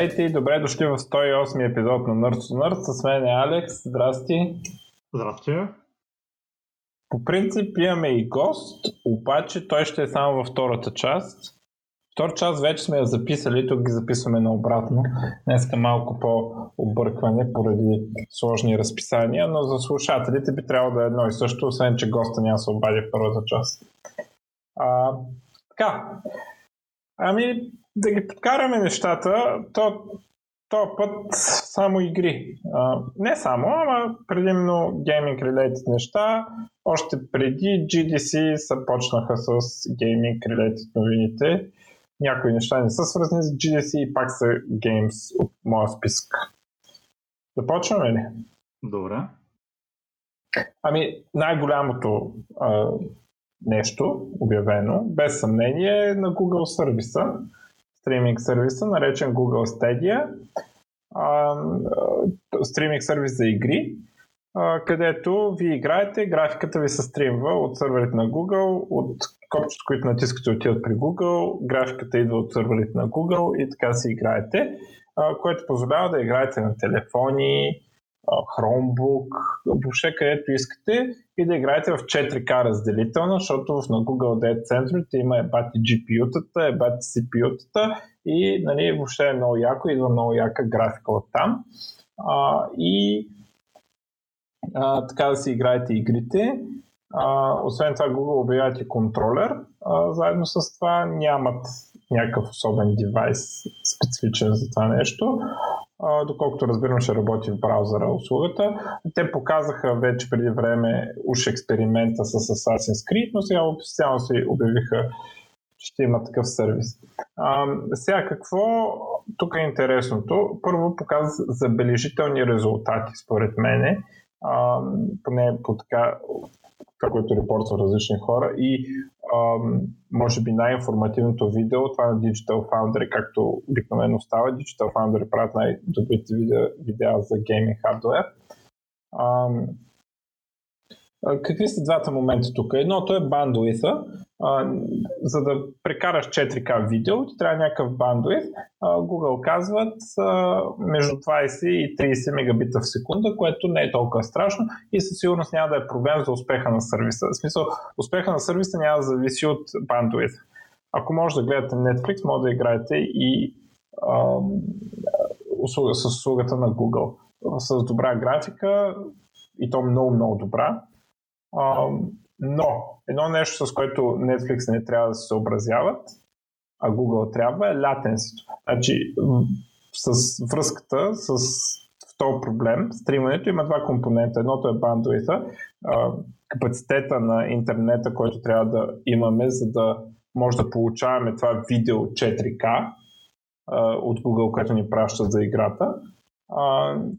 Здравейте и добре дошли в 108 епизод на Nerds to Nerds. С мен е Алекс. Здрасти. Здрасти. По принцип имаме и гост, обаче той ще е само във втората част. Втора част вече сме я записали, тук ги записваме наобратно. Днеска малко по-объркване поради сложни разписания, но за слушателите би трябвало да е едно и също, освен че госта няма се обади в първата част. А, така, ами да ги подкараме нещата, то то път само игри. А, не само, ама предимно gaming related неща. Още преди GDC започнаха с gaming related новините. Някои неща не са свързани с GDC и пак са games от моя списък. Започваме ли? Добре. Ами, най-голямото а, нещо, обявено, без съмнение, е на Google сервиса стриминг сервиса, наречен Google Stadia. стриминг сервис за игри, а, където ви играете, графиката ви се стримва от серверите на Google, от копчето, които натискате отиват при Google, графиката идва от серверите на Google и така си играете, а, което позволява да играете на телефони, Chromebook, въобще където искате и да играете в 4K разделително, защото в на Google Dead центровете има ебати GPU-тата, ебати CPU-тата и нали, въобще е много яко, идва много яка графика от там. А, и а, така да си играете игрите. А, освен това Google обявяват и контролер. А, заедно с това нямат някакъв особен девайс специфичен за това нещо а, доколкото разбирам ще работи в браузъра услугата. Те показаха вече преди време уж експеримента с Assassin's Creed, но сега официално се обявиха, че ще има такъв сервис. А, сега какво тук е интересното? Първо показва забележителни резултати, според мене. А, поне по така което репортва различни хора и ам, може би най-информативното видео, това на Digital Foundry, както обикновено става. Digital Foundry правят най-добрите видеа, видеа за гейминг хардвер. Ам, Какви са двата момента тук? Едното е бандуита. За да прекараш 4К видео, ти трябва някакъв бандуит. Google казват между 20 и 30 мегабита в секунда, което не е толкова страшно и със сигурност няма да е проблем за успеха на сервиса. В смисъл, успеха на сервиса няма да зависи от бандуит. Ако може да гледате Netflix, може да играете и услуга, с услугата на Google. С добра графика и то много-много добра а, но едно нещо, с което Netflix не трябва да се съобразяват, а Google трябва е латенсито. Значи, с връзката, с този проблем, стримането има два компонента. Едното е бандуита, капацитета на интернета, който трябва да имаме, за да може да получаваме това видео 4K от Google, което ни праща за играта,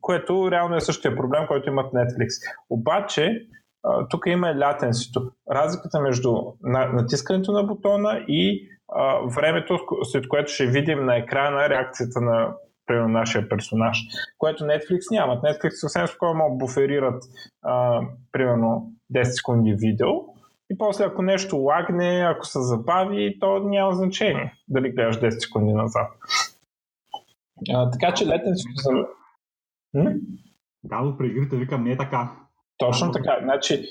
което реално е същия проблем, който имат Netflix. Обаче, тук има лятенсито. Разликата между натискането на бутона и времето, след което ще видим на екрана реакцията на примерно, нашия персонаж, което Netflix нямат. Netflix съвсем могат буферират а, примерно 10 секунди видео и после ако нещо лагне, ако се забави, то няма значение дали гледаш 10 секунди назад. А, така че летенството за... Да, но при игрите викам не е така. Точно така. Значи,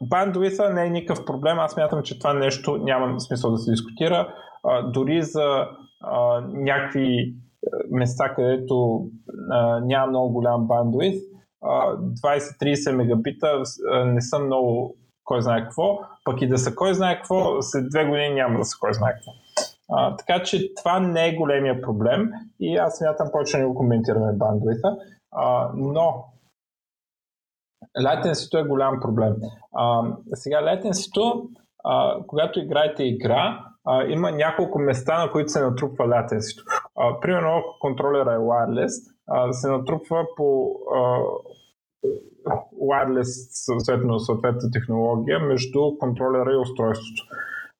бандуита не е никакъв проблем. Аз мятам, че това нещо няма смисъл да се дискутира. Дори за някакви места, където няма много голям бандуит, 20-30 мегабита не са много кой знае какво, пък и да са кой знае какво, след две години няма да са кой знае какво. А, така че това не е големия проблем и аз смятам повече не го коментираме бандуита, а, но латенсито е голям проблем. А, сега латенсито, когато играете игра, а, има няколко места, на които се натрупва латенсито. Примерно, ако контролера е wireless, а, се натрупва по а, wireless, съответно, съответната технология, между контролера и устройството.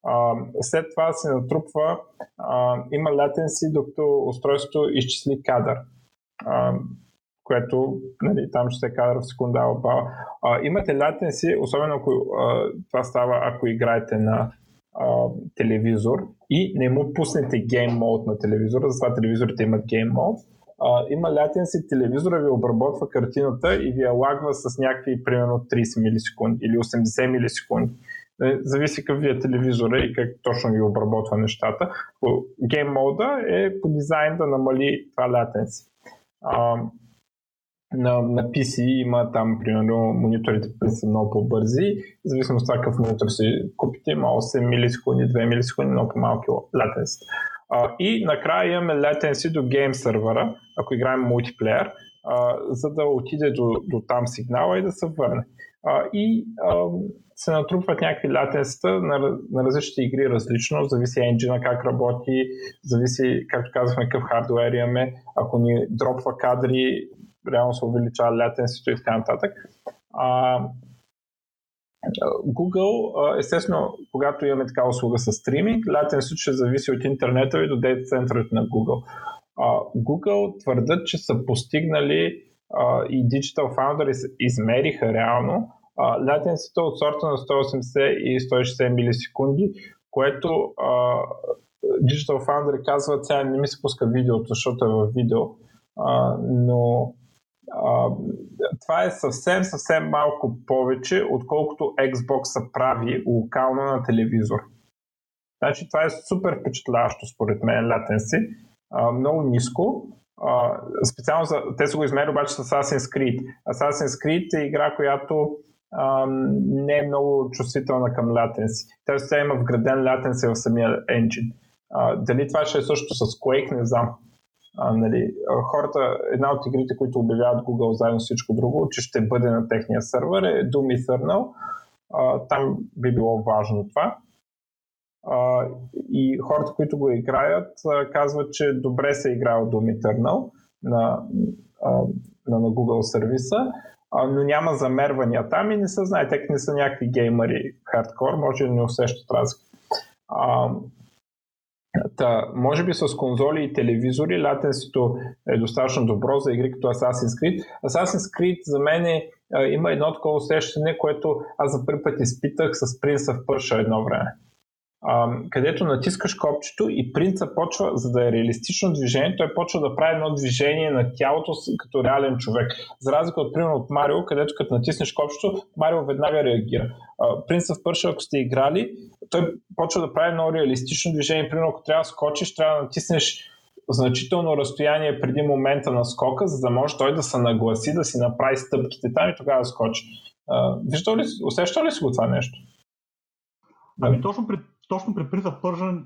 А, след това се натрупва, а, има latency, докато устройството изчисли кадър. А, което нали, там ще се кадър в секунда алба. А, имате latency, особено ако а, това става, ако играете на а, телевизор и не му пуснете гейм мод на телевизора, затова телевизорите имат гейм мод, а, има latency, телевизора ви обработва картината и ви я лагва с някакви примерно 30 милисекунди или 80 милисекунди. Е, зависи какъв ви е телевизора и как точно ви обработва нещата. Game мода е по дизайн да намали това latency. На, на PC има там, примерно, мониторите са много по-бързи. В зависимост от това какъв монитор си купите, има 8 милисекунди, 2 милисекунди, много по-малки latency. А, и накрая имаме latency до гейм сервера, ако играем мултиплеер, за да отиде до, до там сигнала и да се върне. А, и а, се натрупват някакви латенста на, на различните игри различно, зависи енджина как работи, зависи, както казахме, какъв хардуер имаме, ако ни дропва кадри, реално се увеличава латенството и така нататък. А, Google, естествено, когато имаме така услуга с стриминг, латенството ще зависи от интернета и до дейта центровете на Google. Google твърдят, че са постигнали и Digital Founders измериха реално латенцията от сорта на 180 и 160 милисекунди, което Digital Foundry казват, сега не ми се пуска видеото, защото е в видео, но това е съвсем, съвсем малко повече, отколкото Xbox се прави локално на телевизор. Значи това е супер впечатляващо според мен uh, много ниско. Uh, специално за, те са го измерили обаче с Assassin's Creed. Assassin's Creed е игра, която не е много чувствителна към latency. Тя има вграден latency в самия engine. А, дали това ще е също с Quake, не знам. А, нали, хората, една от игрите, които обявяват Google заедно с всичко друго, че ще бъде на техния сервер е Doom Eternal. А, там би било важно това. А, и хората, които го играят, а, казват, че добре се е играл Doom Eternal на, а, на, на Google сервиса а, но няма замервания там и не са, знаете, не са някакви геймери хардкор, може да не усещат разлика. Та, може би с конзоли и телевизори латенсито е достатъчно добро за игри като Assassin's Creed. Assassin's Creed за мен е, има едно такова усещане, което аз за първи път изпитах с Prince of Persia едно време където натискаш копчето и принца почва, за да е реалистично движение, той почва да прави едно движение на тялото като реален човек. За разлика от, примерно, от Марио, където като натиснеш копчето, Марио веднага реагира. Принца в Пърша, ако сте играли, той почва да прави едно реалистично движение. Примерно, ако трябва да скочиш, трябва да натиснеш значително разстояние преди момента на скока, за да може той да се нагласи, да си направи стъпките там и тогава да скочи. Виждал ли, усещал ли си го това нещо? Ами точно пред точно при Prince of Persia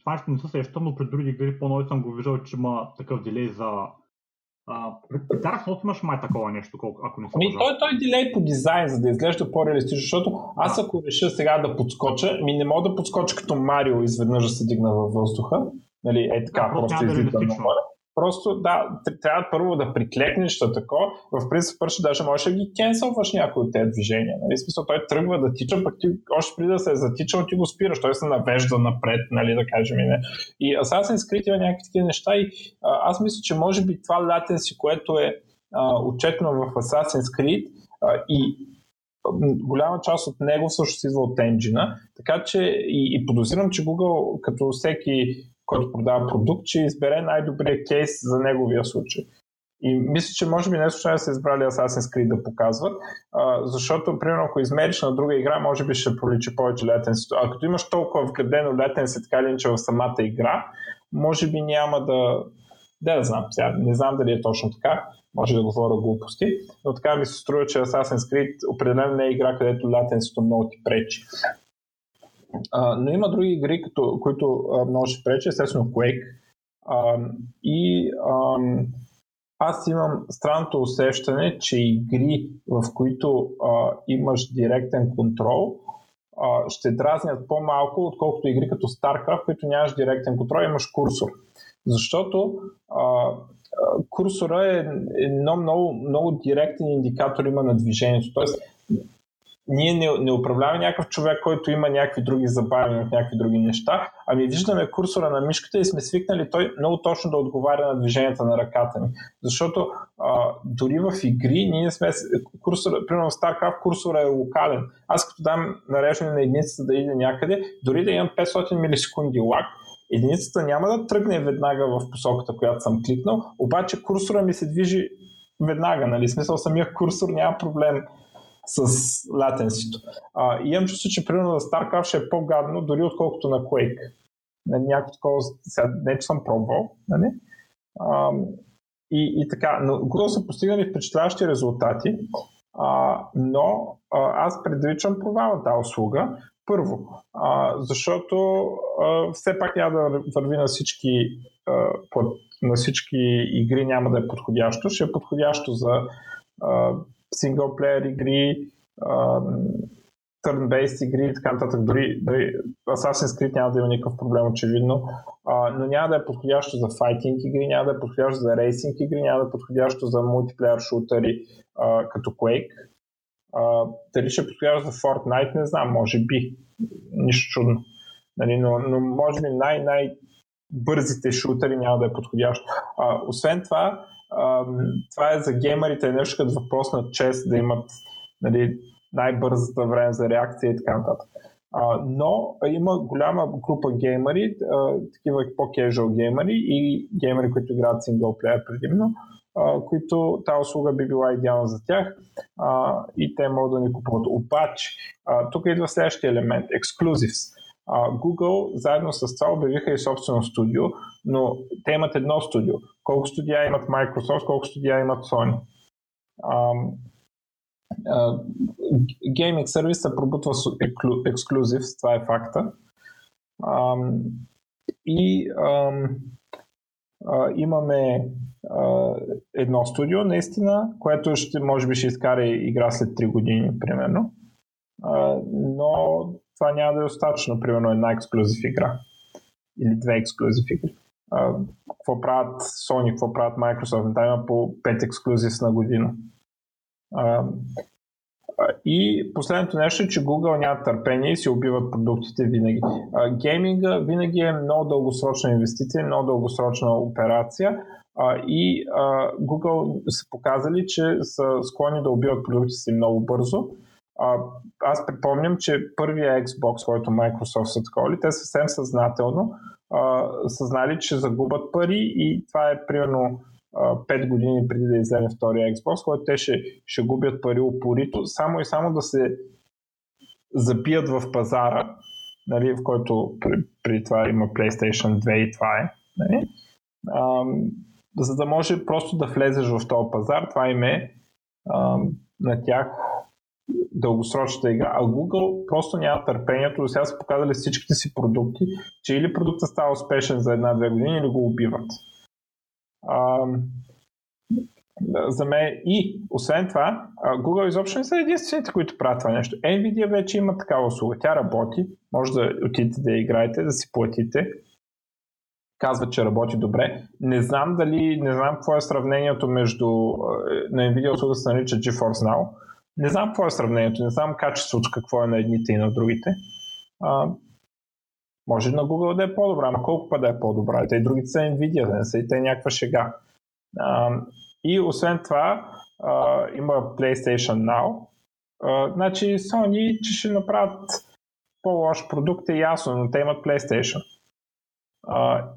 това ще не се сещам, но при други игри по-нови съм го виждал, че има такъв дилей за при Dark Souls имаш май такова нещо, колко, ако не се Ами той, той е дилей по дизайн, за да изглежда по-реалистично, защото аз ако реша сега да подскоча, ми не мога да подскоча като Марио изведнъж да се дигна във въздуха. Нали, е така, да, просто излитам на Просто да, трябва първо да приклекнеш да тако. В принцип първо даже можеш да ги кенсълваш някои от тези движения. Нали? Смисъл, той тръгва да тича, пък ти още преди да се е затичал, ти го спираш. Той се навежда напред, нали, да кажем. Не. И Assassin's Creed има някакви такива неща и а, аз мисля, че може би това latency, което е а, отчетно в Assassin's Creed а, и голяма част от него всъщност идва от енджина, така че и, и подозирам, че Google, като всеки който продава продукт, че избере най-добрия кейс за неговия случай. И мисля, че може би не случайно са избрали Assassin's Creed да показват, а, защото, примерно, ако измериш на друга игра, може би ще проличи повече летенството. А като имаш толкова вградено летенство, така или иначе в самата игра, може би няма да... Да, да знам, сега не знам дали е точно така, може да говоря глупости, но така ми се струва, че Assassin's Creed определено не е игра, където латенството много ти пречи. А, но има други игри, като, които а, много ще пречи, естествено Quake. А, и а, аз имам странното усещане, че игри, в които а, имаш директен контрол, а, ще дразнят по-малко, отколкото игри като StarCraft, които нямаш директен контрол, имаш курсор. Защото а, курсора е едно много, много директен индикатор има на движението. Тоест, ние не, не управляваме някакъв човек, който има някакви други забавяния от някакви други неща, ами виждаме курсора на мишката и сме свикнали той много точно да отговаря на движенията на ръката ни. Защото а, дори в игри ние сме, курсор, примерно в StarCraft курсора е локален. Аз като дам нареждане на единицата да иде някъде, дори да имам 500 милисекунди лак, единицата няма да тръгне веднага в посоката, която съм кликнал, обаче курсора ми се движи веднага, нали? Смисъл самия курсор няма проблем с латенсито. А, и имам чувство, че примерно за StarCraft ще е по-гадно, дори отколкото на Quake. На някакво такова, сега не че съм пробвал, нали? А, и, и така, но Google са постигнали впечатляващи резултати, а, но а, аз предвичам провал тази услуга. Първо, а, защото а, все пак няма да върви на всички, а, под, на всички игри, няма да е подходящо. Ще е подходящо за а, синглплеер игри, turn-based игри и така нататък. Дори, дори Assassin's Creed няма да има никакъв проблем, очевидно, а, но няма да е подходящо за файтинг игри, няма да е подходящо за рейсинг игри, няма да е подходящо за мултиплеер шутери а, като Quake. А, дали ще е подходящо за Fortnite, не знам, може би. Нищо чудно. Нали, но, но може би най-най бързите шутери няма да е подходящо. А, освен това, това е за геймерите нещо като въпрос на чест да имат нали, най-бързата време за реакция и така нататък. А, но има голяма група геймери, а, такива по-кежуал геймери и геймери, които играят синглплеер предимно, а, които тази услуга би била идеална за тях а, и те могат да ни купуват. Обаче, а, тук идва следващия елемент – Exclusives. Google заедно с това обявиха и собствено студио, но те имат едно студио. Колко студия имат Microsoft, колко студия имат Sony. Гейминг сервис се пробутва с ексклюзив, това е факта. и имаме едно студио, наистина, което ще, може би ще изкара игра след 3 години, примерно. но това няма да е достатъчно, примерно една ексклюзив игра или две ексклюзив игри. Какво правят Sony, какво правят Microsoft? Там има по 5 ексклюзив на година. И последното нещо е, че Google няма търпение и си убиват продуктите винаги. А, гейминга винаги е много дългосрочна инвестиция, много дългосрочна операция и Google са показали, че са склонни да убиват продуктите си много бързо а, аз припомням, че първия Xbox, който Microsoft са таковали, те съвсем съзнателно а, съзнали, че загубят пари и това е примерно 5 години преди да излезе втория Xbox, който те ще, ще губят пари упорито, само и само да се забият в пазара, нали, в който при, при това има PlayStation 2 и това е. Нали? А, за да може просто да влезеш в този пазар, това им е а, на тях дългосрочната игра, а Google просто няма търпението. До сега са показали всичките си продукти, че или продуктът става успешен за една-две години, или го убиват. А, за мен и освен това, Google изобщо не са единствените, които правят това нещо. Nvidia вече има такава услуга. Тя работи, може да отидете да играете, да си платите. Казва, че работи добре. Не знам дали, не знам какво е сравнението между на Nvidia услуга се нарича GeForce Now, не знам какво е сравнението, не знам качеството какво е на едните и на другите. А, може на Google да е по-добра, но колко път да е по-добра? Те и другите са Nvidia, да не са и те някаква шега. А, и освен това, а, има PlayStation Now. А, значи Sony, че ще направят по-лош продукт е ясно, но те имат PlayStation.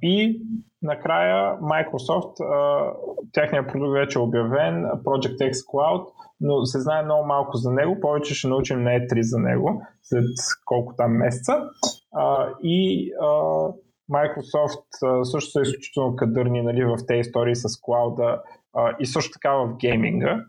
И накрая Microsoft, а, техният продукт вече е обявен, Project X Cloud, но се знае много малко за него, повече ще научим на E3 за него, след колко там месеца. А, и а, Microsoft а, също са изключително кадърни нали, в тези истории с клауда а, и също така в гейминга.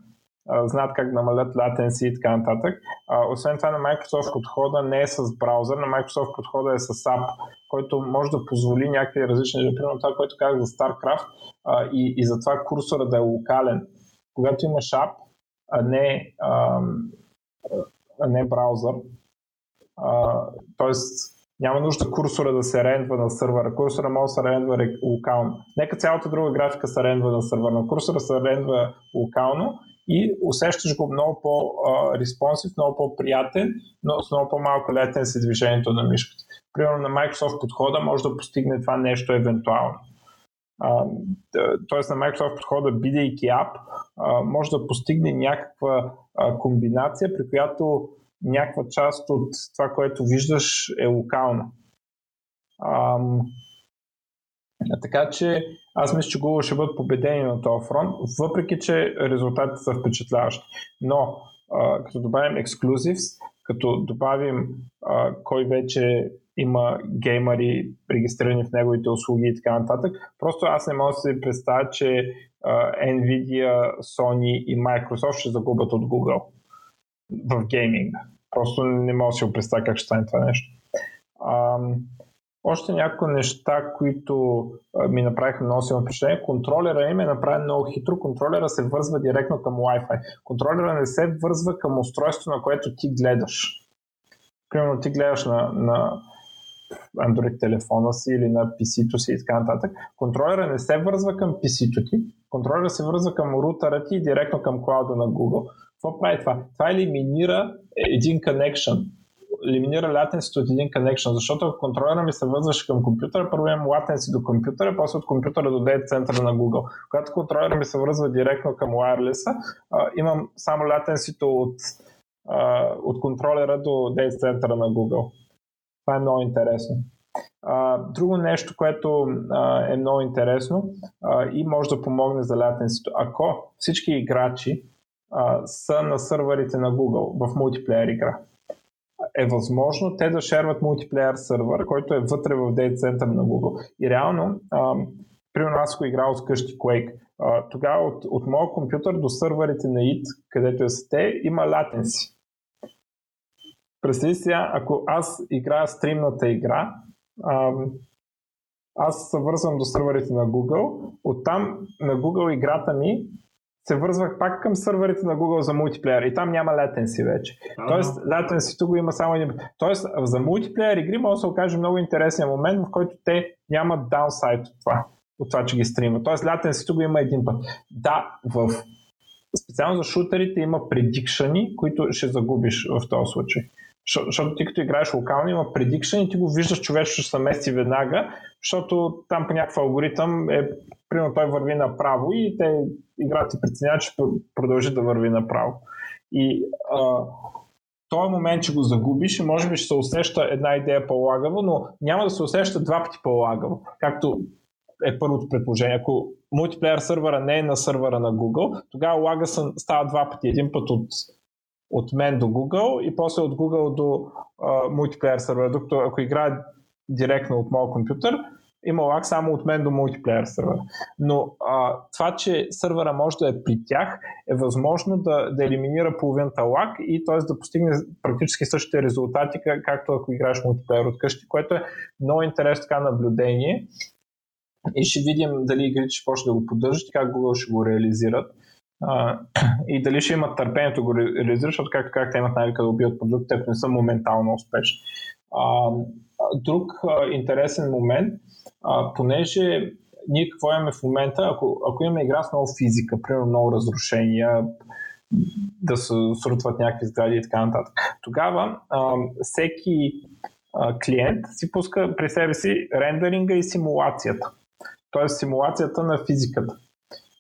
Знаят как намалят latency и така нататък. Uh, освен това на Microsoft подхода не е с браузър, на Microsoft подхода е с app, който може да позволи някакви различни, например това, което казах за StarCraft uh, и, и затова курсора да е локален. Когато имаш app, а не, а, а не браузър. А, тоест, Няма нужда курсора да се рендва на сървъра. Курсора може да се рендва локално. Нека цялата друга графика се рендва на сървъра. На курсора се рендва локално и усещаш го много по-респонсив, много по-приятен, но с много по-малко летен си движението на мишката. Примерно на Microsoft подхода може да постигне това нещо евентуално. Тоест на Microsoft подхода, бидейки ап, може да постигне някаква комбинация, при която някаква част от това, което виждаш е локална. Така че аз мисля, че Google ще бъдат победени на този фронт, въпреки че резултатите са впечатляващи. Но а, като добавим exclusives, като добавим а, кой вече има геймари регистрирани в неговите услуги и така нататък, просто аз не мога да си представя, че а, Nvidia, Sony и Microsoft ще загубят от Google в гейминга. Просто не мога да си го представя как ще стане това нещо. А, още някои неща, които ми направиха много силно впечатление. Контролера им е направен много хитро. Контролера се вързва директно към Wi-Fi. Контролера не се вързва към устройство, на което ти гледаш. Примерно ти гледаш на, на Android телефона си или на PC-то си и така нататък. Контролера не се вързва към PC-то ти. Контролера се вързва към рутера ти и директно към клауда на Google. Какво прави това? Това елиминира един connection елиминира latency от един connection, защото контролера ми се вързваше към компютъра, първо имам latency до компютъра, после от компютъра до data центъра на Google. Когато контролера ми се вързва директно към wireless имам само latency от, а, от контролера до data центъра на Google. Това е много интересно. Uh, друго нещо, което uh, е много интересно uh, и може да помогне за latency. Ако всички играчи са на сървърите на Google в мултиплеер игра, е възможно те да шерват мултиплеер сървър, който е вътре в дейт център на Google. И реално, примерно аз ако играл с къщи Quake, а, тогава от, от моят компютър до сървърите на IT, където е са те, има латенси. Представи сега, ако аз играя стримната игра, а, аз се вързвам до сървърите на Google, оттам на Google играта ми се вързвах пак към сървърите на Google за мултиплеер и там няма latency вече. Uh-huh. Тоест, latency го има само един. Тоест, за мултиплеер игри може да се окаже много интересен момент, в който те нямат даунсайд от това, от това, че ги стримат. Тоест, latency го има един път. Да, в специално за шутерите има предикшани, които ще загубиш в този случай. Защото ти като играеш локално има предикшен и ти го виждаш човече ще се мести веднага, защото там по някакъв алгоритъм е, примерно той върви направо и те играта ти преценява, че продължи да върви направо. И а, този момент, че го загубиш може би ще се усеща една идея по-лагаво, но няма да се усеща два пъти по-лагаво, както е първото предположение. Ако мултиплеер сървъра не е на сървъра на Google, тогава лага става два пъти. Един път от от мен до Google и после от Google до мултиплеер сервера. Докато ако играе директно от моят компютър, има лак само от мен до мултиплеер сервера. Но а, това, че сървъра може да е при тях, е възможно да, да елиминира половината лак и т.е. да постигне практически същите резултати, както ако играеш мултиплеер от къщи, което е много интересно така наблюдение. И ще видим дали игрите ще почне да го поддържат и как Google ще го реализират а, и дали ще имат търпението го реализират, защото както как те имат навика да убият продукти, ако не са моментално успешни. А, друг а, интересен момент, а, понеже ние какво имаме в момента, ако, ако имаме игра с много физика, примерно много разрушения, да се срутват някакви сгради и така нататък, тогава а, всеки а, клиент си пуска при себе си рендеринга и симулацията. Тоест симулацията на физиката.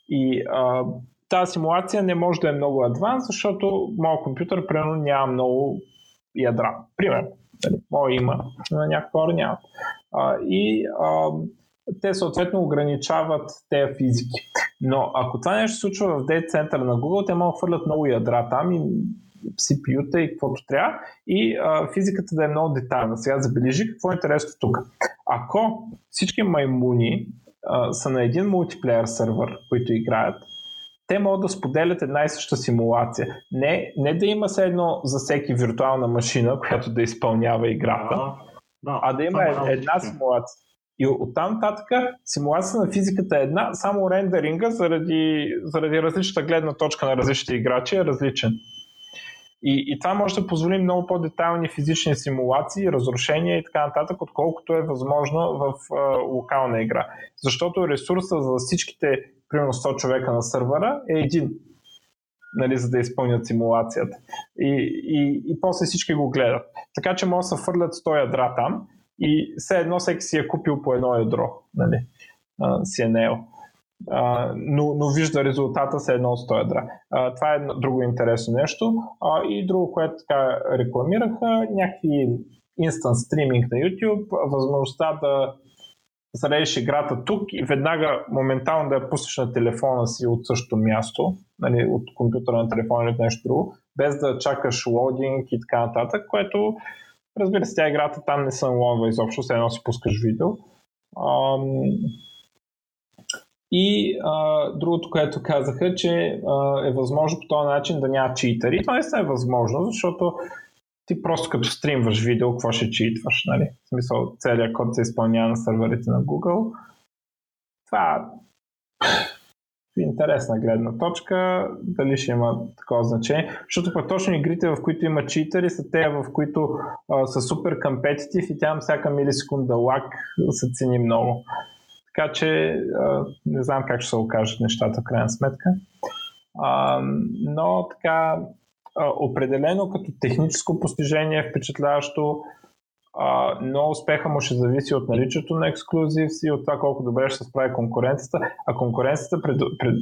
И а, тази симулация не може да е много адванс, защото моят компютър примерно няма много ядра. Примерно. Нали, Мое има, на някакви хора няма. А, и а, те съответно ограничават тези физики. Но ако това нещо се случва в дейт центъра на Google, те могат да хвърлят много ядра там и CPU-та и каквото трябва и а, физиката да е много детайлна. Сега забележи какво е интересно тук. Ако всички маймуни а, са на един мултиплеер сервер, които играят, те могат да споделят една и съща симулация. Не, не да има се едно за всеки виртуална машина, която да изпълнява играта, да, да, а да има една, една симулация. И оттам нататък симулация на физиката е една, само рендеринга заради, заради различната гледна точка на различните играчи е различен. И, и това може да позволи много по-детайлни физични симулации, разрушения и така нататък, отколкото е възможно в а, локална игра. Защото ресурса за всичките, примерно 100 човека на сървъра е един, нали, за да изпълнят симулацията. И, и, и после всички го гледат. Така че може да се фърлят 100 ядра там и все едно всеки си е купил по едно ядро. Нали, а, си е нел но, но вижда резултата се едно от 100 ядра. Това е друго интересно нещо. А, и друго, което така рекламираха, някакви инстант стриминг на YouTube, възможността да заредиш играта тук и веднага моментално да я пуснеш на телефона си от същото място, нали, от компютъра на телефона или нещо друго, без да чакаш лодинг и така нататък, което разбира се, тя играта там не се лонва изобщо, все едно си пускаш видео. Ам, и а, другото, което казаха, че а, е възможно по този начин да няма читъри. Това не е възможно, защото ти просто като стримваш видео, какво ще читваш, нали? В смисъл, целият код се изпълнява на серверите на Google. Това интересна гледна точка, дали ще има такова значение. Защото пък точно игрите, в които има читъри, са те, в които а, са супер компетитив и тя всяка милисекунда лак се цени много. Така че не знам как ще се окажат нещата в крайна сметка. Но така, определено като техническо постижение е впечатляващо, но успеха му ще зависи от наличието на ексклюзив и от това колко добре ще се справи конкуренцията. А конкуренцията, пред, пред,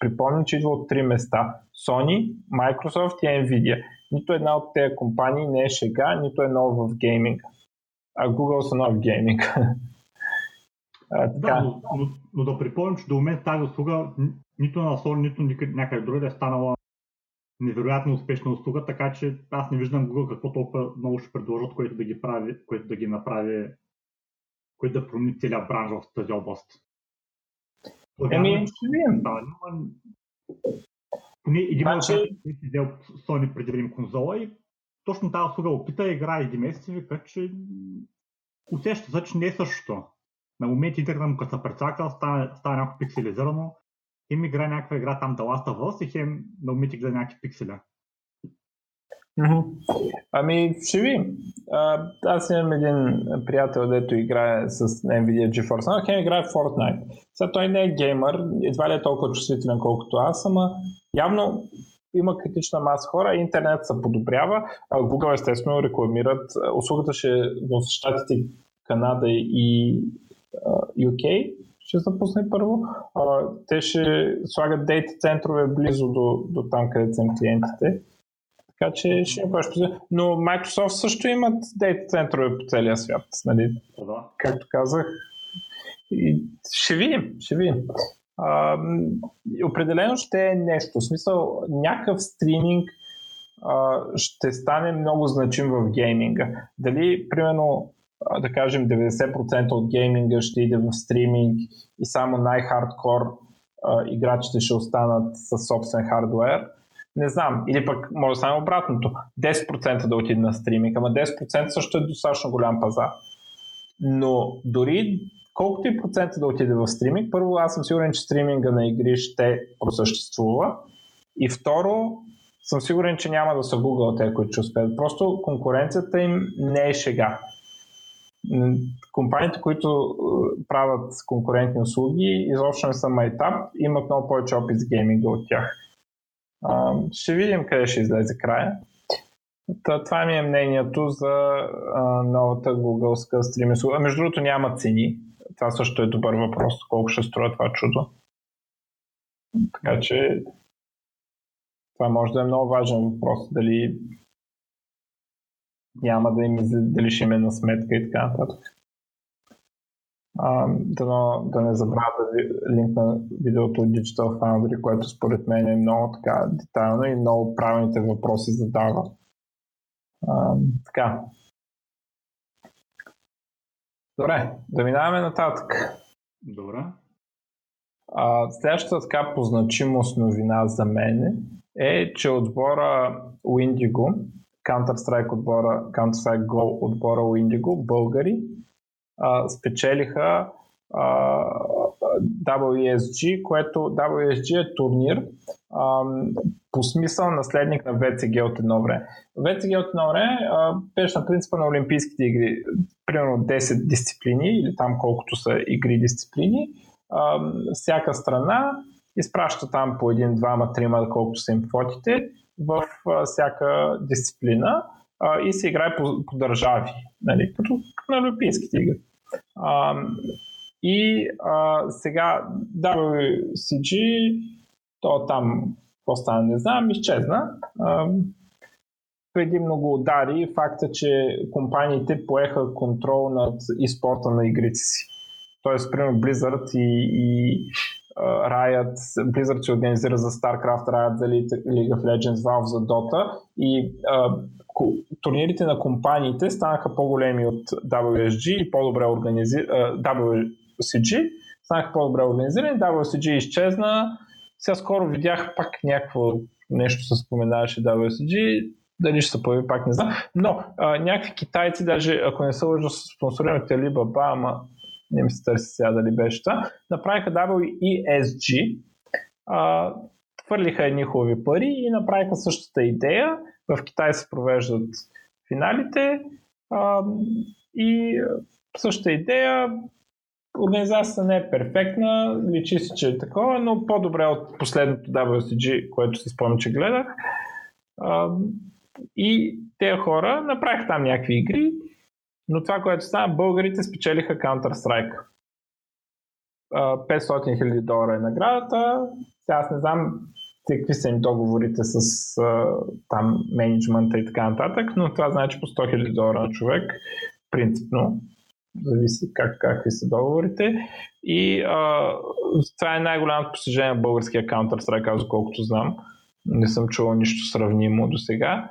припомням, че идва от три места. Sony, Microsoft и Nvidia. Нито една от тези компании не е шега, нито е нова в гейминг. А Google са нов в гейминг. А, да, но, но, но, да припомням, че до момента тази услуга нито на Sony, нито никъде, някъде другаде е станала невероятно успешна услуга, така че аз не виждам Google какво толкова много ще предложат, което да ги прави, което да ги направи, което да промени целият бранш в тази област. Еми, ще видим. Да, но... Поне един значи... си взел Sony преди време конзола и точно тази услуга опита, игра един месец и вика, че усеща се, че не е същото на моменти интернет му като се прецакал, става, става някакво пикселизирано, хем игра някаква игра там да ласта в и хем на моменти гледа някакви пикселя. Ами, ще ви. А, аз имам един приятел, дето играе с Nvidia GeForce. Но хем играе в Fortnite. Сега той не е геймър, едва ли е толкова чувствителен колкото аз, ама явно има критична маса хора, интернет се подобрява, Google естествено рекламират, услугата ще в Штатите, Канада и UK ще запусне първо. А, те ще слагат дейта центрове близо до, до там, където са клиентите. Така че ще има повече. Но Microsoft също имат дейта центрове по целия свят. Нали? Да. Както казах. И ще видим. Ще видим. А, определено ще е нещо. В смисъл, някакъв стриминг а, ще стане много значим в гейминга. Дали, примерно, да кажем 90% от гейминга ще иде в стриминг и само най-хардкор играчите ще останат с собствен хардвер. Не знам. Или пък може стане обратното. 10% да отиде на стриминг, ама 10% също е достатъчно голям пазар. Но дори колкото и процента да отиде в стриминг, първо аз съм сигурен, че стриминга на игри ще просъществува. И второ, съм сигурен, че няма да са Google те, които ще успеят. Просто конкуренцията им не е шега компаниите, които е, правят конкурентни услуги, изобщо не са MyTab, имат много повече опит с гейминга от тях. Ще видим къде ще излезе края. това ми е мнението за новата Google стрим услуга. Между другото няма цени. Това също е добър въпрос, колко ще струва това чудо. Така че това може да е много важен въпрос. Дали няма да им ще на сметка и така нататък. да, да не забравя да линк на видеото от Digital Foundry, което според мен е много така детайлно и много правилните въпроси задава. А, така. Добре, да минаваме нататък. Добре. А, следващата така по значимост новина за мен е, че отбора Windigo Counter-Strike отбора, Counter-Strike Go отбора Indigo, българи, а, спечелиха а, WSG, което WSG е турнир а, по смисъл наследник на VCG от едно време. VCG от едно време беше на принципа на Олимпийските игри, примерно 10 дисциплини или там колкото са игри дисциплини. А, всяка страна изпраща там по един, двама, трима, колкото са им фотите в всяка дисциплина и се играе по, по държави, нали, като на Олимпийските игри. А, и а, сега WCG, то там, какво стана, не знам, изчезна. А, преди много удари факта, че компаниите поеха контрол над и спорта на игрите си. Тоест, примерно Blizzard и, и Riot, Blizzard се организира за StarCraft, Riot за League of Legends, Valve за Dota и uh, турнирите на компаниите станаха по-големи от WSG и по-добре организирани. WCG станаха по-добре организирани. WCG изчезна. Сега скоро видях пак някакво нещо се споменаваше WCG. Дали ще се появи, пак не знам. Но а, някакви китайци, даже ако не са лъжа с спонсорирането Alibaba, ама не ми се търси сега дали беше това, направиха WESG, а, хвърлиха едни хубави пари и направиха същата идея. В Китай се провеждат финалите а, и същата идея. Организацията не е перфектна, личи си, че е такова, но по-добре от последното WCG, което си спомням, че гледах. А, и тези хора направиха там някакви игри, но това, което стана, българите спечелиха Counter-Strike. 500 000 долара е наградата. Сега аз не знам какви са им договорите с там менеджмента и така нататък, но това значи по 100 000 долара на човек, принципно, зависи как, какви са договорите. И а, това е най-голямото постижение на българския Counter-Strike, аз колкото знам. Не съм чувал нищо сравнимо до сега.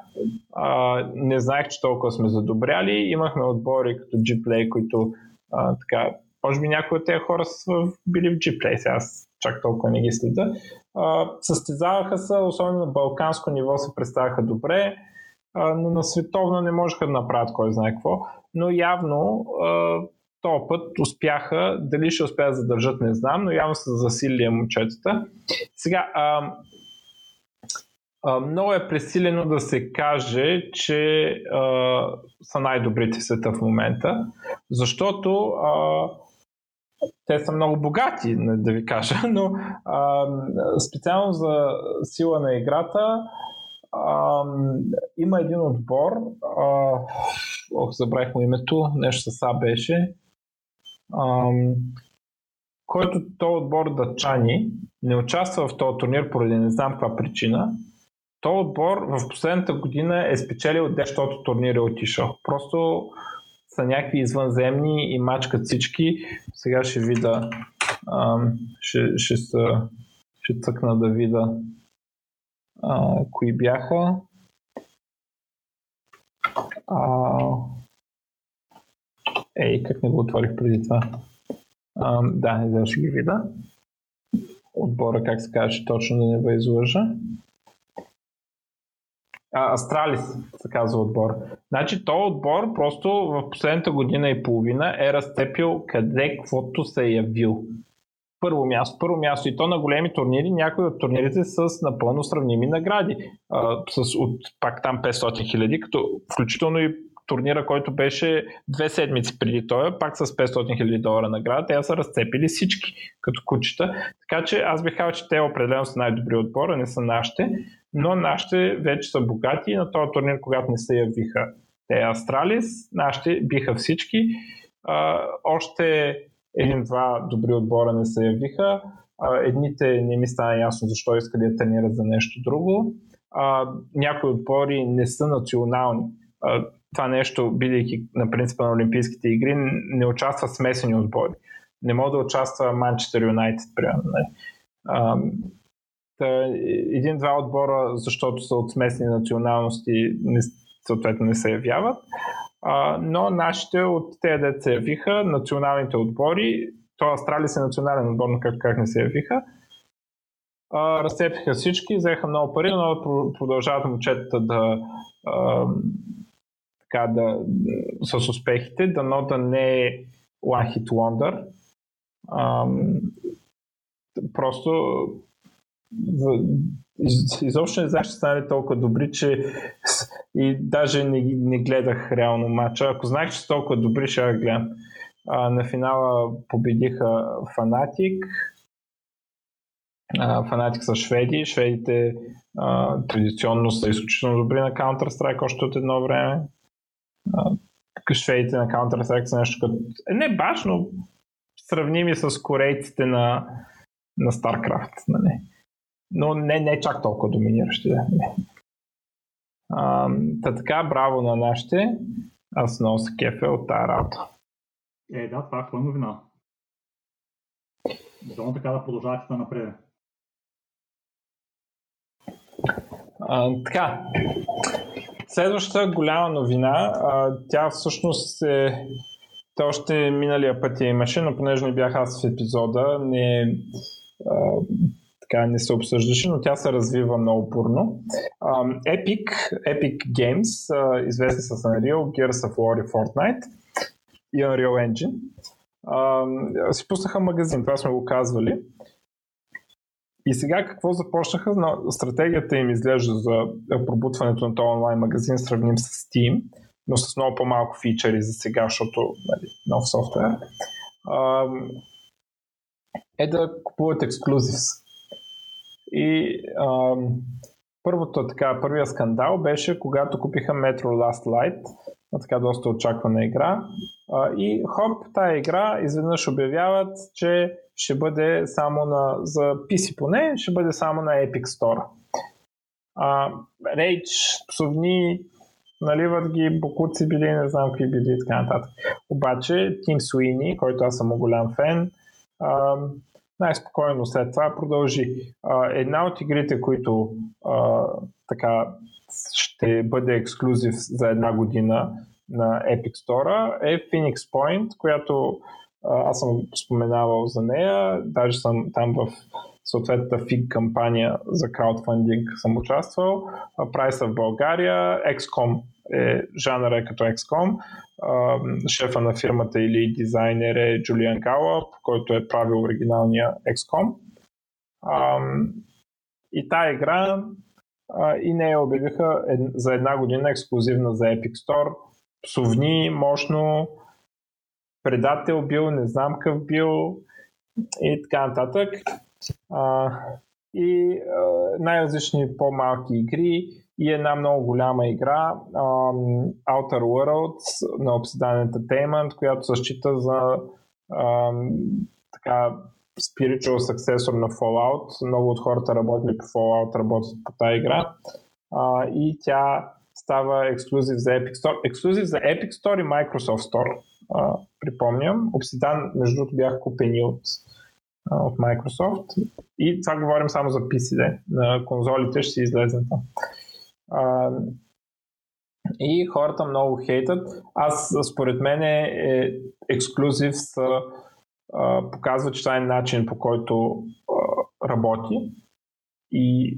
не знаех, че толкова сме задобряли. Имахме отбори като Gplay, които а, така, може би някои от тези хора са били в Gplay, сега аз чак толкова не ги следа. А, състезаваха се, особено на балканско ниво се представяха добре, а, но на световно не можеха да направят кой знае какво. Но явно а, този път успяха, дали ще успеят да задържат, не знам, но явно са засилили момчетата. Сега, а, много е пресилено да се каже, че а, са най-добрите в света в момента, защото а, те са много богати, да ви кажа, но а, специално за сила на играта а, има един отбор, а, ох, забравих му името, нещо с А беше, а, който този отбор дъчани не участва в този турнир поради не знам каква причина. Този отбор в последната година е спечелил 10 турнир е отишъл. Просто са някакви извънземни и мачкат всички. Сега ще вида, ам, ще, ще, са, ще цъкна да вида а, кои бяха. А, ей, как не го отворих преди това? А, да, сега ще ги вида. Отбора, как се каже, точно да не бъде излъжа. Астралис се казва отбор. Значи този отбор просто в последната година и половина е разцепил къде каквото се е явил. Първо място, първо място и то на големи турнири, някои от турнирите с напълно сравними награди. А, с от пак там 500 хиляди, като включително и турнира, който беше две седмици преди той, пак с 500 хиляди долара награда, те са разцепили всички като кучета. Така че аз бих казал, че те определено са най-добри отбора, не са нашите но нашите вече са богати на този турнир, когато не се явиха те Астралис, нашите биха всички. А, още един-два добри отбора не се явиха. А, едните не ми стана ясно защо искали да тренират за нещо друго. А, някои отбори не са национални. А, това нещо, бидейки на принципа на Олимпийските игри, не участва смесени отбори. Не мога да участва Манчестър Юнайтед, примерно. Един-два отбора, защото са от смесни националности, не, съответно не се явяват. А, но нашите от тези деца се явиха, националните отбори, то Австралия се национален отбор, но как, как не се явиха, а, разцепиха всички, взеха много пари, но продължават момчетата да, а, така да с успехите, дано да не е One Hit Wonder, Ам, просто изобщо не знаеш, че станали толкова добри, че и даже не, не гледах реално матча. Ако знаех, че са толкова добри, ще я гледам. А, на финала победиха Фанатик. Фанатик са шведи. Шведите а, традиционно са изключително добри на Counter-Strike още от едно време. А, шведите на Counter-Strike са нещо като... Е, не баш, но сравними с корейците на, на StarCraft. Нали? Но не, не чак толкова доминиращи. А, та така, браво на нашите. Аз много се кефе от тази работа. Е, да, това е хубава новина. Защо така да продължавате да напред. А, така. Следващата голяма новина, а, тя всъщност е те още миналия път я имаше, но понеже не бях аз в епизода, не, а, така не се обсъждаше, но тя се развива много бурно. Epic, Epic Games, известни с Unreal, Gears of War и Fortnite и Unreal Engine, uh, си пуснаха магазин, това сме го казвали. И сега какво започнаха? Стратегията им изглежда за пробутването на този онлайн магазин, сравним с Steam, но с много по-малко фичери за сега, защото нали, нов софтуер. Е да купуват ексклюзивс. И ам, първото така, първия скандал беше когато купиха Metro Last Light, така доста очаквана игра. А, и хоп, тая игра изведнъж обявяват, че ще бъде само на, за PC поне, ще бъде само на Epic Store. А, Rage, псовни, наливат ги, бокуци били, не знам какви били и така нататък. Обаче Тим Суини, който аз съм голям фен, а, най-спокойно след това продължи. А, една от игрите, които а, така ще бъде ексклюзив за една година на Epic Store е Phoenix Point, която а, аз съм споменавал за нея, даже съм там в съответната FIG кампания за краудфандинг съм участвал. Прайса в България, XCOM е жанъра е като XCOM. Шефа на фирмата или дизайнер е Джулиан Галъп, който е правил оригиналния XCOM. И тая игра и нея обявиха за една година ексклюзивна за Epic Store. Псовни, мощно, предател бил, не знам какъв бил и така нататък. и най-различни по-малки игри и една много голяма игра um, Outer Worlds на Obsidian Entertainment, която се счита за um, така spiritual successor на Fallout. Много от хората работили по Fallout, работят по тази игра. Uh, и тя става ексклюзив за Epic Store. Ексклюзив за Epic Store и Microsoft Store. Uh, припомням. Obsidian, между другото, бяха купени от, uh, от Microsoft. И това говорим само за PC. На конзолите ще си излезе там. А, и хората много хейтат. Аз, според мен, е, е ексклюзив са, а, показва, че това е начин по който а, работи и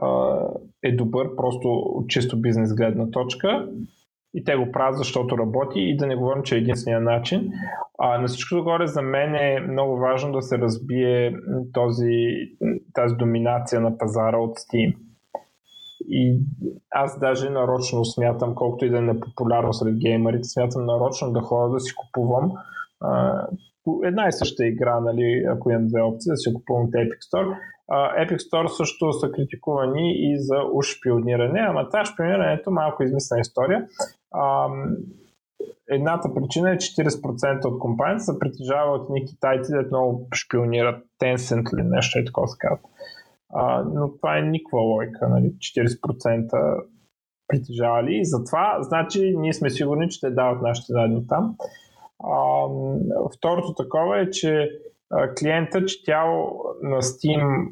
а, е добър, просто от чисто бизнес гледна точка и те го правят, защото работи и да не говорим, че е единствения начин. А, на всичко догоре за мен е много важно да се разбие този, тази доминация на пазара от Steam и аз даже нарочно смятам, колкото и да е непопулярно сред геймерите, смятам нарочно да ходя да си купувам а, една и съща игра, нали, ако имам две опции, да си купувам от Epic Store. А, Epic Store също са критикувани и за уж шпиониране, ама това шпионирането малко измислена история. А, едната причина е 40% от компанията се притежава от ни китайци, да много шпионират Tencent или нещо е такова се казва. А, но това е никаква лойка, нали? 40% притежавали и затова, значи, ние сме сигурни, че ще дават нашите данни там. А, второто такова е, че а, клиента четял на Steam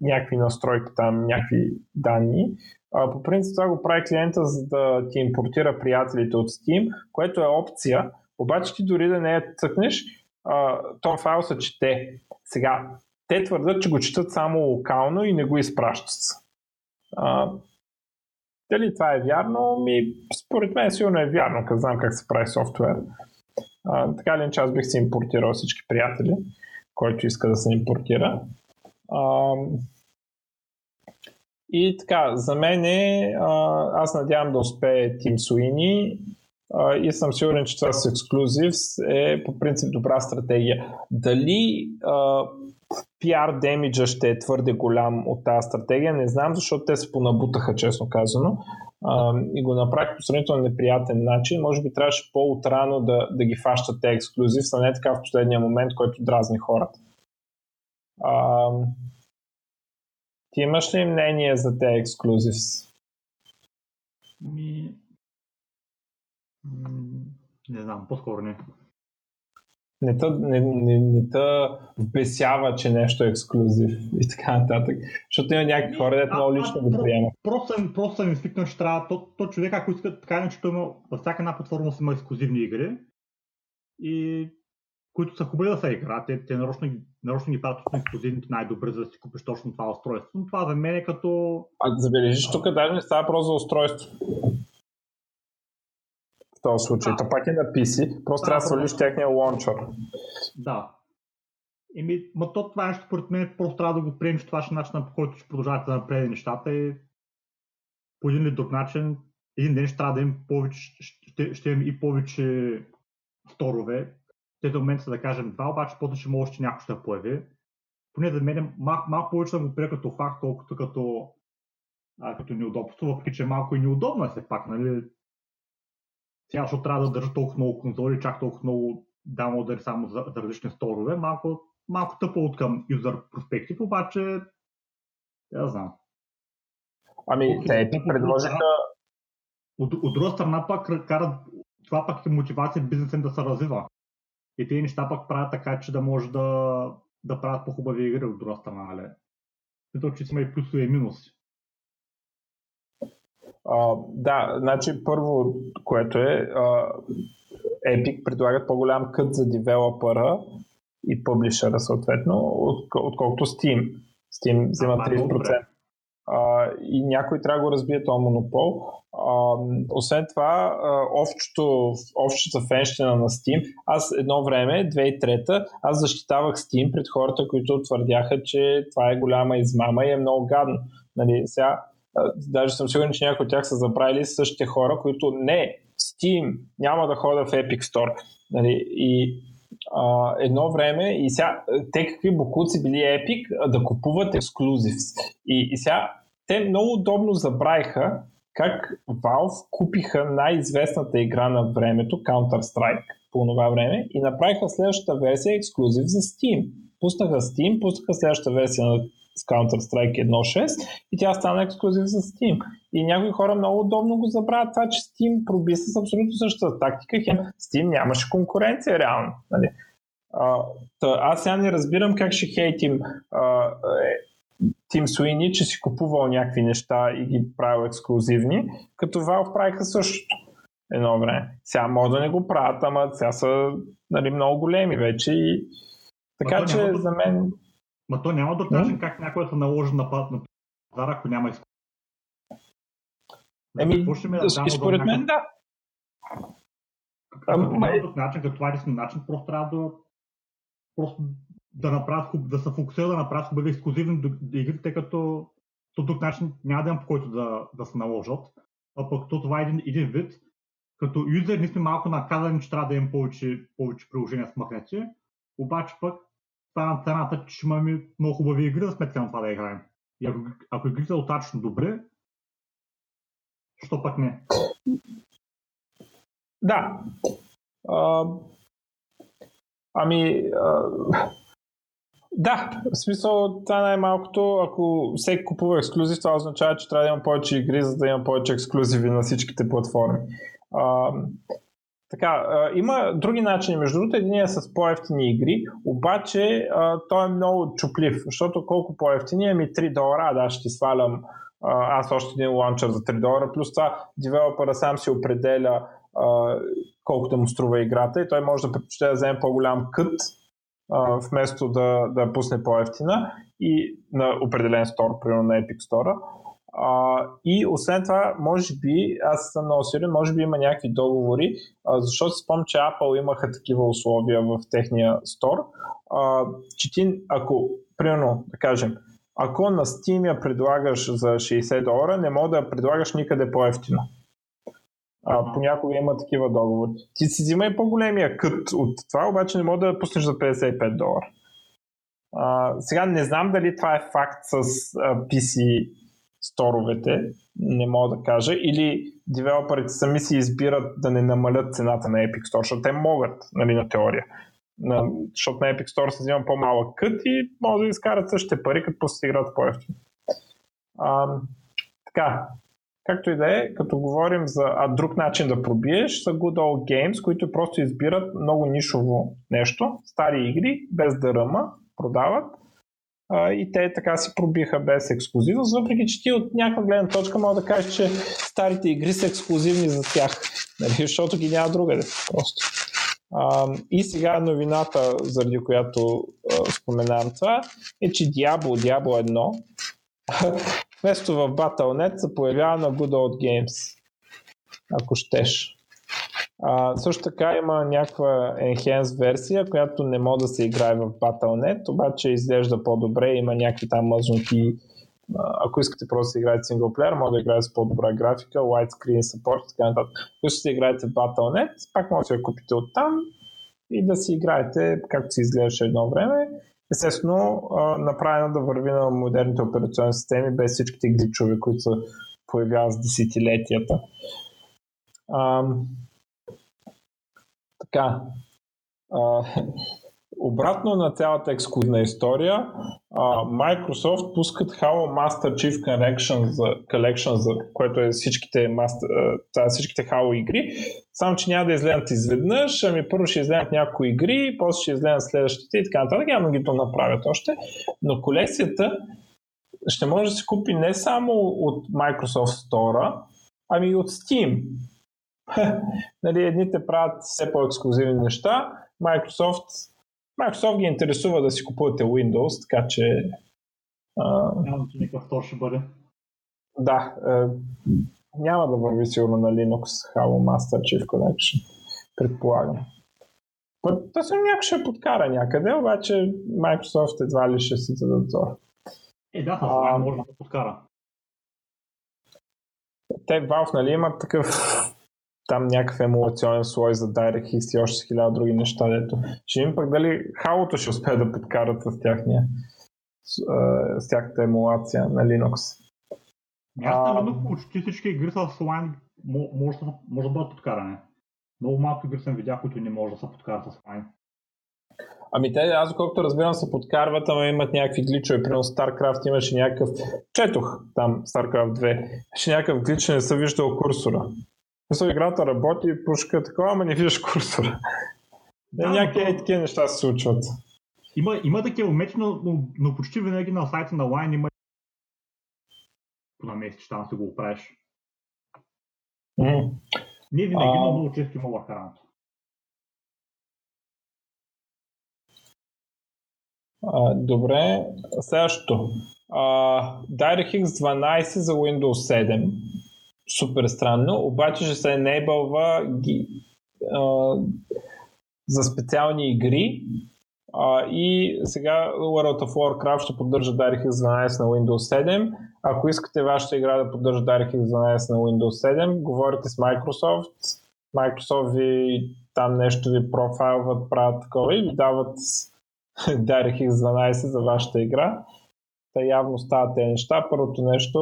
някакви настройки там, някакви данни. А, по принцип това го прави клиента, за да ти импортира приятелите от Steam, което е опция, обаче ти дори да не я цъкнеш, то файл се чете. Сега, те твърдят, че го четат само локално и не го изпращат. А, дали това е вярно? Ми, според мен сигурно е вярно, като знам как се прави софтуер. А, така ли, че аз бих си импортирал всички приятели, който иска да се импортира. А, и така, за мен е, аз надявам да успее Team И съм сигурен, че това с ексклюзив е по принцип добра стратегия. Дали PR демиджа ще е твърде голям от тази стратегия, не знам, защото те се понабутаха, честно казано, а, и го направих по сравнително неприятен начин. Може би трябваше по-утрано да, да ги фащат те ексклюзив, а не така в последния момент, който дразни хората. А, ти имаш ли мнение за те ексклюзивс? Ми... Не знам, по-скоро не не те, не, не, не те вбесява, че нещо е ексклюзив и така нататък. Защото има някакви хора, дето много лично го приемат. Просто просто съм свикнал, че трябва, то, то човек, ако иска, така че той има, във всяка една платформа си има ексклюзивни игри и които са хубави да се играят. Те, те нарочно, нарочно ги правят от ексклюзивните най-добре, за да си купиш точно това устройство. Но това за мен е като... А забележиш, тук даже не става просто за устройство в този случай. Да. То пак е на PC, просто да, трябва да свалиш техния лаунчър. Да. Еми, ма то това нещо, според мен, просто трябва да го приемеш това ще е начинът по който ще продължавате да напреде нещата и по един или друг начин, един ден ще трябва да им повече, ще, ще имам и повече сторове. Те до момента са да кажем два, обаче после ще може, че някой ще появи. Поне за мен малко, малко повече да го приема като факт, колкото като, а, като неудобство, въпреки че малко и неудобно е все пак, нали? Сега, защото трябва да държа толкова много конзоли, чак толкова много даунлодери само за, за различни сторове, малко, малко тъпо от към юзър проспектив, обаче, я знам. Ами, те ти предложиха... От, от друга страна пак карат, това пак е мотивация бизнеса им да се развива. И тези неща пак правят така, че да може да, да правят по-хубави игри от друга страна, нали? Мисля, че има и плюсове и минуси. А, да, значи първо, което е, а, Epic предлагат по-голям кът за девелопера и публишера съответно, от, отколкото Steam. Steam взима 30%. А, и някой трябва да го разбие този монопол. А, освен това, общото, общата фенщина на Steam, аз едно време, 2003 аз защитавах Steam пред хората, които твърдяха, че това е голяма измама и е много гадно. Нали, сега даже съм сигурен, че някои от тях са забравили същите хора, които не, Steam, няма да хода в Epic Store. Нали, и а, едно време, и сега, те какви бокуци били Epic да купуват ексклюзив. И, и сега, те много удобно забравиха как Valve купиха най-известната игра на времето, Counter-Strike, по това време, и направиха следващата версия ексклюзив за Steam. Пуснаха Steam, пуснаха следващата версия на с Counter-Strike 1.6 и тя стана ексклюзив за Steam. И някои хора много удобно го забравят това, че Steam проби с абсолютно същата тактика. Хем, Steam нямаше конкуренция реално. Нали? А, тъ, аз сега не разбирам как ще хейтим а, Тим Суини, че си купувал някакви неща и ги правил ексклюзивни, като Valve правиха същото едно време. Сега може да не го правят, ама сега са нали, много големи вече и така че за мен Ма то няма друг начин как някой да се наложи на пазара, ако няма изкуство. Еми, да според мен да. Няма друг начин, като това е начин, просто трябва да просто да направят, да се фокусират да направят хубави ексклюзивни игри, тъй като по друг начин няма да има по който да, да се наложат. А пък то това е един, един вид. Като юзер ние сме малко наказани, че трябва да имам повече, повече приложения с магнети, обаче пък това на цената, че имаме много хубави игри за сметка на това да играем. И ако, ако игрите са достатъчно добре, що пък не? Да. А, ами, а, да, в смисъл, това най-малкото, ако всеки купува ексклюзив, това означава, че трябва да има повече игри, за да има повече ексклюзиви на всичките платформи. А, така, а, има други начини, между другото, един е с по-ефтини игри, обаче а, той е много чуплив, защото колко по-ефтини, ами 3 долара, да, ще свалям а, аз още един ланчър за 3 долара, плюс това девелопера сам си определя а, колко да му струва играта и той може да предпочита да вземе по-голям кът, а, вместо да, да пусне по-ефтина. И на определен стор, примерно на Epic Store. И освен това, може би, аз съм много сигурен, може би има някакви договори, а, защото спомням, че Apple имаха такива условия в техния стор, а, че ти, ако, примерно, да кажем, ако на Steam я предлагаш за 60 долара, не мога да я предлагаш никъде по-ефтино. А, понякога има такива договори. Ти си взимай по-големия кът от това, обаче не мога да я пуснеш за 55 долара. А, сега не знам дали това е факт с а, PC сторовете, не мога да кажа, или девелоперите сами си избират да не намалят цената на Epic Store, защото те могат, нали, на теория. На, защото на Epic Store се взима по-малък кът и може да изкарат същите пари, като просто играят по-ефтино. така, както и да е, като говорим за а друг начин да пробиеш, са Good Old Games, които просто избират много нишово нещо, стари игри, без дърма, продават и те така си пробиха без ексклюзивност, въпреки че ти от някаква гледна точка мога да кажеш, че старите игри са ексклюзивни за тях, нали, защото ги няма другаде просто. А, и сега новината, заради която а, споменавам това, е, че Diablo, Diablo 1 вместо в Battle.net се появява на Good Old Games, ако щеш. А, също така има някаква enhanced версия, която не може да се играе в Battle.net, обаче изглежда по-добре, има някакви там мазунки. Ако искате просто да играете синглплеер, може да играете с по-добра графика, widescreen support и така нататък. Ако да играете в Battle.net, пак може да я купите оттам и да си играете както си изглеждаше едно време. Естествено, направено да върви на модерните операционни системи без всичките гличове, които се появяват с десетилетията. Така. А, обратно на цялата ексклюзивна история, а, Microsoft пускат Halo Master Chief Collection, за, Collection за, което е всичките, master, а, всичките Halo игри, само че няма да излезнат изведнъж, ами първо ще излезнат някои игри, после ще излезнат следващите и така нататък, да ги то направят още, но колекцията ще може да се купи не само от Microsoft Store, ами и от Steam нали, едните правят все по-ексклюзивни неща, Microsoft, Microsoft ги интересува да си купувате Windows, така че... Няма че никакъв тор ще бъде. Да, е, няма да върви сигурно на Linux Halo Master Chief Collection, предполагам. Да съм някой ще подкара някъде, обаче Microsoft едва ли ще си дадат зор. Е, да, това може да подкара. Те Valve, нали, имат такъв там някакъв емулационен слой за DirectX и още хиляда други неща, дето. Ще им пък дали халото ще успее да подкарат с тяхния с, с тяхната емулация на Linux. Аз видно почти всички игри с Line може, може да бъдат подкарани. Много малко игри съм видял, които не може да се подкарат с Line. Ами те, аз колкото разбирам, се подкарват, ама имат някакви гличове. Примерно StarCraft имаше някакъв... Четох там StarCraft 2. Имаше някакъв глич, не съм виждал курсора. Мисля, играта работи, пушка такова, ама не виждаш курсора. Да, някакви то... такива неща се случват. Има, има такива мечи, но, но, но почти винаги на сайта на Line има месец, там се го оправиш. Mm. Не винаги, а... но много често има лахаранто. А, добре, следващото. Uh, DirectX 12 за Windows 7 супер странно, обаче ще се енейбълва ги, а, за специални игри а, и сега World of Warcraft ще поддържа DirectX 12 на Windows 7. Ако искате вашата игра да поддържа DirectX 12 на Windows 7, говорите с Microsoft. Microsoft ви там нещо ви профайлват, правят такова и ви дават DirectX 12 за вашата игра. Та явно стават тези неща. Първото нещо,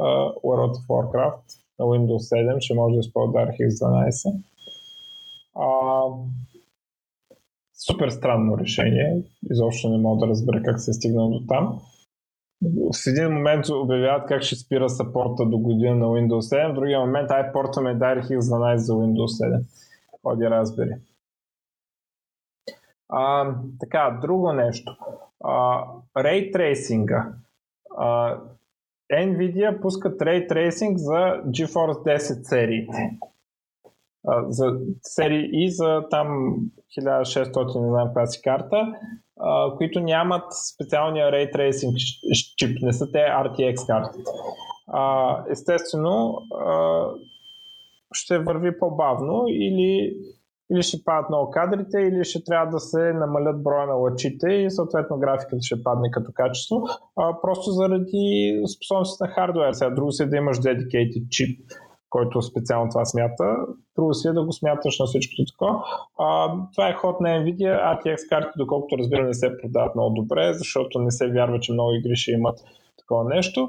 uh, World of Warcraft на Windows 7 ще може да използва DirectX 12. А, супер странно решение. Изобщо не мога да разбера как се е стигнал до там. В един момент обявяват как ще спира сапорта до година на Windows 7, в другия момент ай портваме DirectX 12 за Windows 7. Ходи разбери. А, така, друго нещо. А, Ray Tracinga. А, Nvidia пускат Ray Tracing за GeForce 10 сериите. За серии и за там 1600, не знам каква си карта, които нямат специалния Ray Tracing чип, не са те RTX картите. естествено ще върви по-бавно или, или ще падат много кадрите, или ще трябва да се намалят броя на лъчите и съответно графиката ще падне като качество, а, просто заради способността на хардвер. Сега друго си е да имаш dedicated чип, който специално това смята. Друго си е да го смяташ на всичкото такова. Това е ход на Nvidia. ATX карти, доколкото разбира, не се продават много добре, защото не се вярва, че много игри ще имат такова нещо.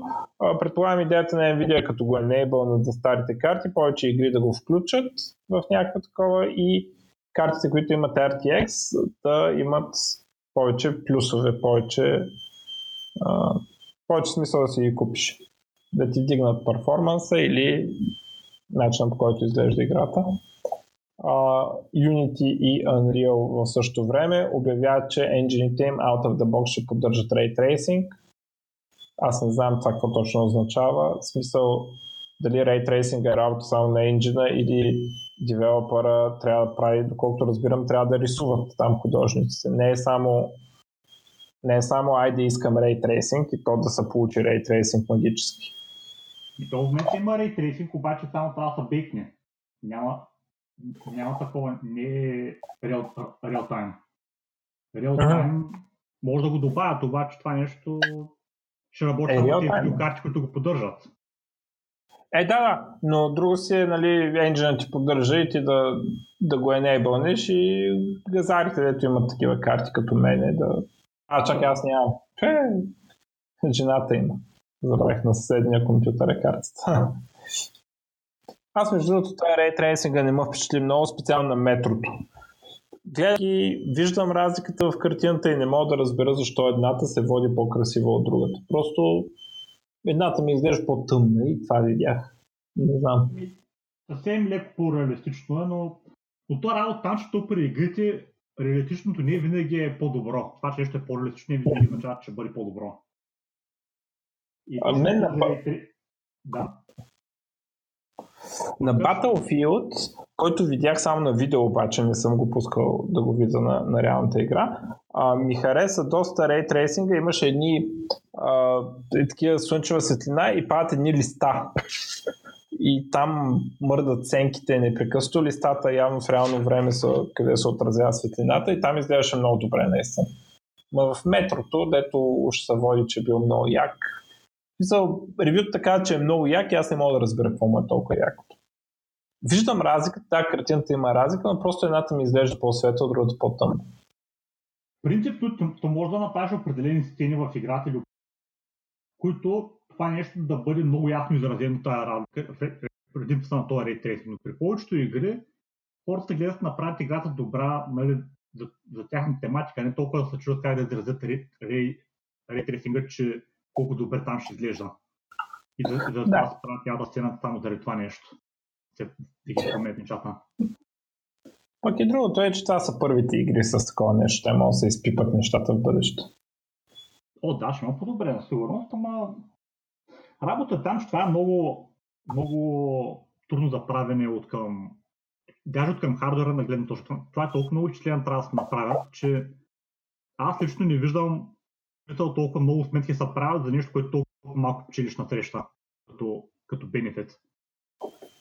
Предполагам идеята на Nvidia, като го enable на старите карти, повече игри да го включат в някаква такова и картите, които имат RTX, да имат повече плюсове, повече, повече смисъл да си ги купиш. Да ти вдигнат перформанса или начинът по който изглежда играта. Unity и Unreal в същото време обявяват, че енджините им out of the box ще поддържат Ray Tracing. Аз не знам това какво точно означава. В смисъл, дали Ray Tracing е работа само на енджина или девелопера трябва да прави, доколкото разбирам, трябва да рисуват там художниците. Не е само не е само айде искам Ray Tracing и то да се получи Ray Tracing магически. И то в момента има Ray Tracing, обаче само трябва да се бекне. Няма, няма такова, не е real time. Real time uh-huh. може да го добавят, обаче това нещо ще работи е, само тези видеокарти, които го поддържат. Е, да, да, но друго си е, нали, енджина ти поддържа и ти да, да го енейбълнеш и газарите, дето имат такива карти като мене, да... А, чакай, аз нямам. Е, жената има. Забравих на съседния компютър е картата. Аз между другото това Ray Tracing не ме впечатли много, специално на метрото. Гледайки, виждам разликата в картината и не мога да разбера защо едната се води по-красива от другата. Просто едната ми изглежда по-тъмна и това видях. Не знам. Съвсем леко по-реалистично е, но от това работа там, че то при игрите реалистичното не винаги е по-добро. Това, че ще е по-реалистично, не винаги означава, че ще бъде по-добро. И а мен на... Да. На Battlefield, който видях само на видео, обаче не съм го пускал да го видя на, на реалната игра, а, ми хареса доста рейтрейсинга. Имаше едни а, такива слънчева светлина и падат едни листа. И там мърдат сенките непрекъснато. Листата явно в реално време са къде се отразява светлината и там изглеждаше много добре наистина. Но в метрото, дето ще се води, че е бил много як, Мисъл, ревют така, че е много як и аз не мога да разбера какво му е толкова якото. Виждам разлика, тази картината има разлика, но просто едната ми изглежда по-светла, другата по-тъмна. Принципно, то, може да направиш определени сцени в играта, които това нещо да бъде много ясно изразено тази разлика, предимството на този рейтрейсинг. Но при повечето игри хората гледат да направят играта добра нали, за, за тяхна тематика, не толкова да се чудят как да изразят рейтрейсинга, че колко добре там ще изглежда. И за, за да. това се правят цялата сцена само заради това нещо. Се ги променят нещата. Пък и другото е, че това са първите игри с такова нещо. Те могат да се изпипат нещата в бъдеще. О, да, ще има по-добре, на сигурност, ама работа там, че това е много, много трудно за правене от към даже от към хардвера на гледна точка. Това е толкова много изчислено трябва да се направят, че аз лично не виждам толкова много сметки са правят за нещо, което толкова малко печелиш на среща, като, като бенефит.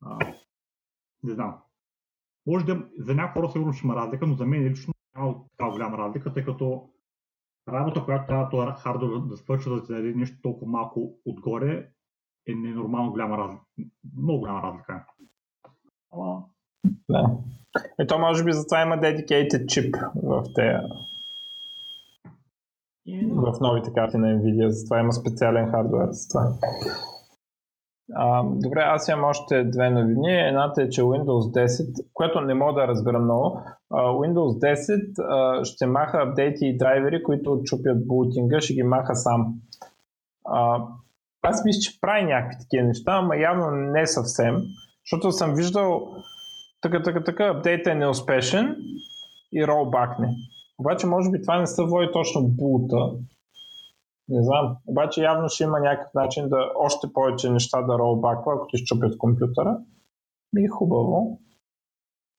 А, не знам. Може да за някои хора сигурно ще има разлика, но за мен лично няма такава голяма разлика, тъй като работа, която трябва това хардвер да свърши, да ти даде нещо толкова малко отгоре, е ненормално голяма разлика. Много голяма разлика. Ама... Да. Ето може би затова има dedicated чип в тези в новите карти на Nvidia, затова има специален хардвер за това. А, добре, аз имам още две новини. Едната е, че Windows 10, което не мога да разбера много, Windows 10 ще маха апдейти и драйвери, които чупят бутинга, ще ги маха сам. А, аз мисля, че прави някакви такива неща, ама явно не съвсем, защото съм виждал така, така, така, апдейт е неуспешен и ролбакне. Обаче може би това не се води точно булта. Не знам. Обаче явно ще има някакъв начин да още повече неща да ролбаква, ако ти щупят компютъра. И хубаво.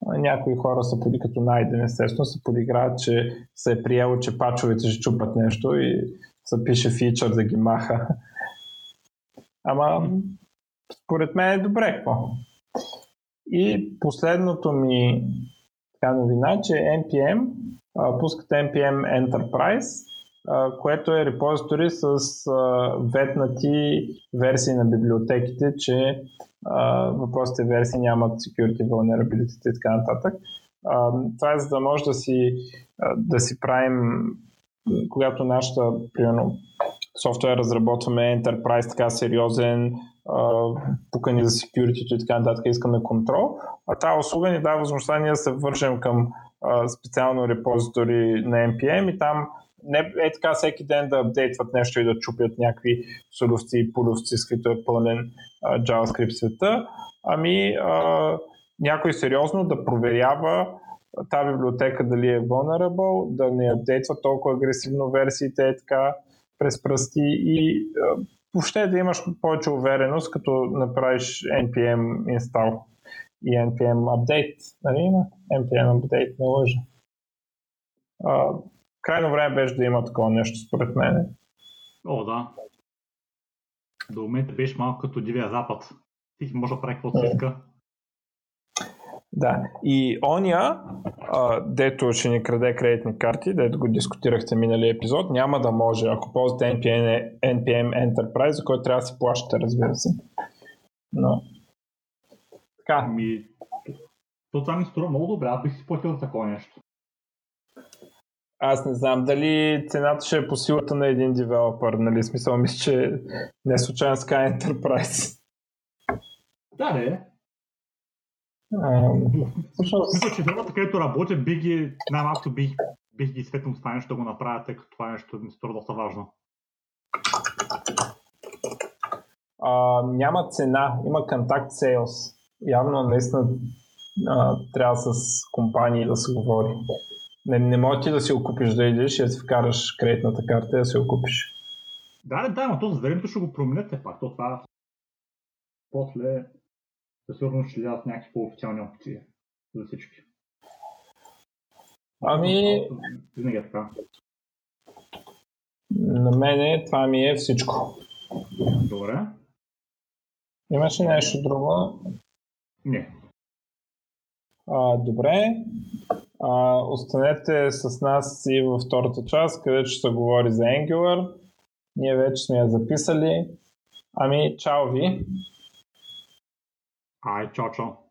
Някои хора са поди като найден, естествено, се подиграват, че се е приело, че пачовете ще чупат нещо и се пише фичър да ги маха. Ама според мен е добре какво. И последното ми така новина, че NPM пускат NPM Enterprise, което е репозитори с ветнати версии на библиотеките, че въпросите версии нямат security vulnerability и така нататък. Това е за да може да си, да си правим, когато нашата, примерно, софтуер разработваме Enterprise така сериозен, пукани за security и така нататък, искаме контрол, а тази услуга ни дава възможността ние да се вържем към специално репозитори на NPM и там не е така всеки ден да апдейтват нещо и да чупят някакви соловци и половци, с които е пълнен а, JavaScript света, ами а, някой сериозно да проверява тази библиотека дали е vulnerable, да не апдейтва толкова агресивно версиите е така през пръсти и а, въобще да имаш повече увереност, като направиш npm install и npm update. Нали има? npm update, не лъжа крайно време беше да има такова нещо, според мен. О, да. До момента беше малко като Дивия Запад. Ти може да прави каквото си иска. Да, и оня, а, дето ще ни краде кредитни карти, дето го дискутирахте миналия епизод, няма да може, ако ползвате NPM, NPM Enterprise, за който трябва да си плащате, разбира се. Но... Така. Ми, то това ми струва много добре, аз бих си платил такова нещо. Аз не знам дали цената ще е по силата на един девелопър, нали? Смисъл, мисля, че не е случайно Sky Enterprise. Да, не. Мисля, че фирмата, където работя, бих ги, най-малкото бих, бих ги светнал това нещо да го направя, тъй като това нещо ми струва доста важно. А, няма цена, има контакт sales. Явно наистина а, трябва с компании да се говори. Не, не може ти да си окупиш да идеш и да си вкараш кредитната карта и да си окупиш. Да, да, но то за времето ще го променят все пак. То това после със сигурност ще дадат някакви по-официални опции за всички. Ами... Винаги е така. На мене това ми е всичко. Добре. Имаше нещо друго? Не. А, добре. А, останете с нас и във втората част, където ще се говори за Angular. Ние вече сме я записали. Ами, чао ви! Ай, чао, чао!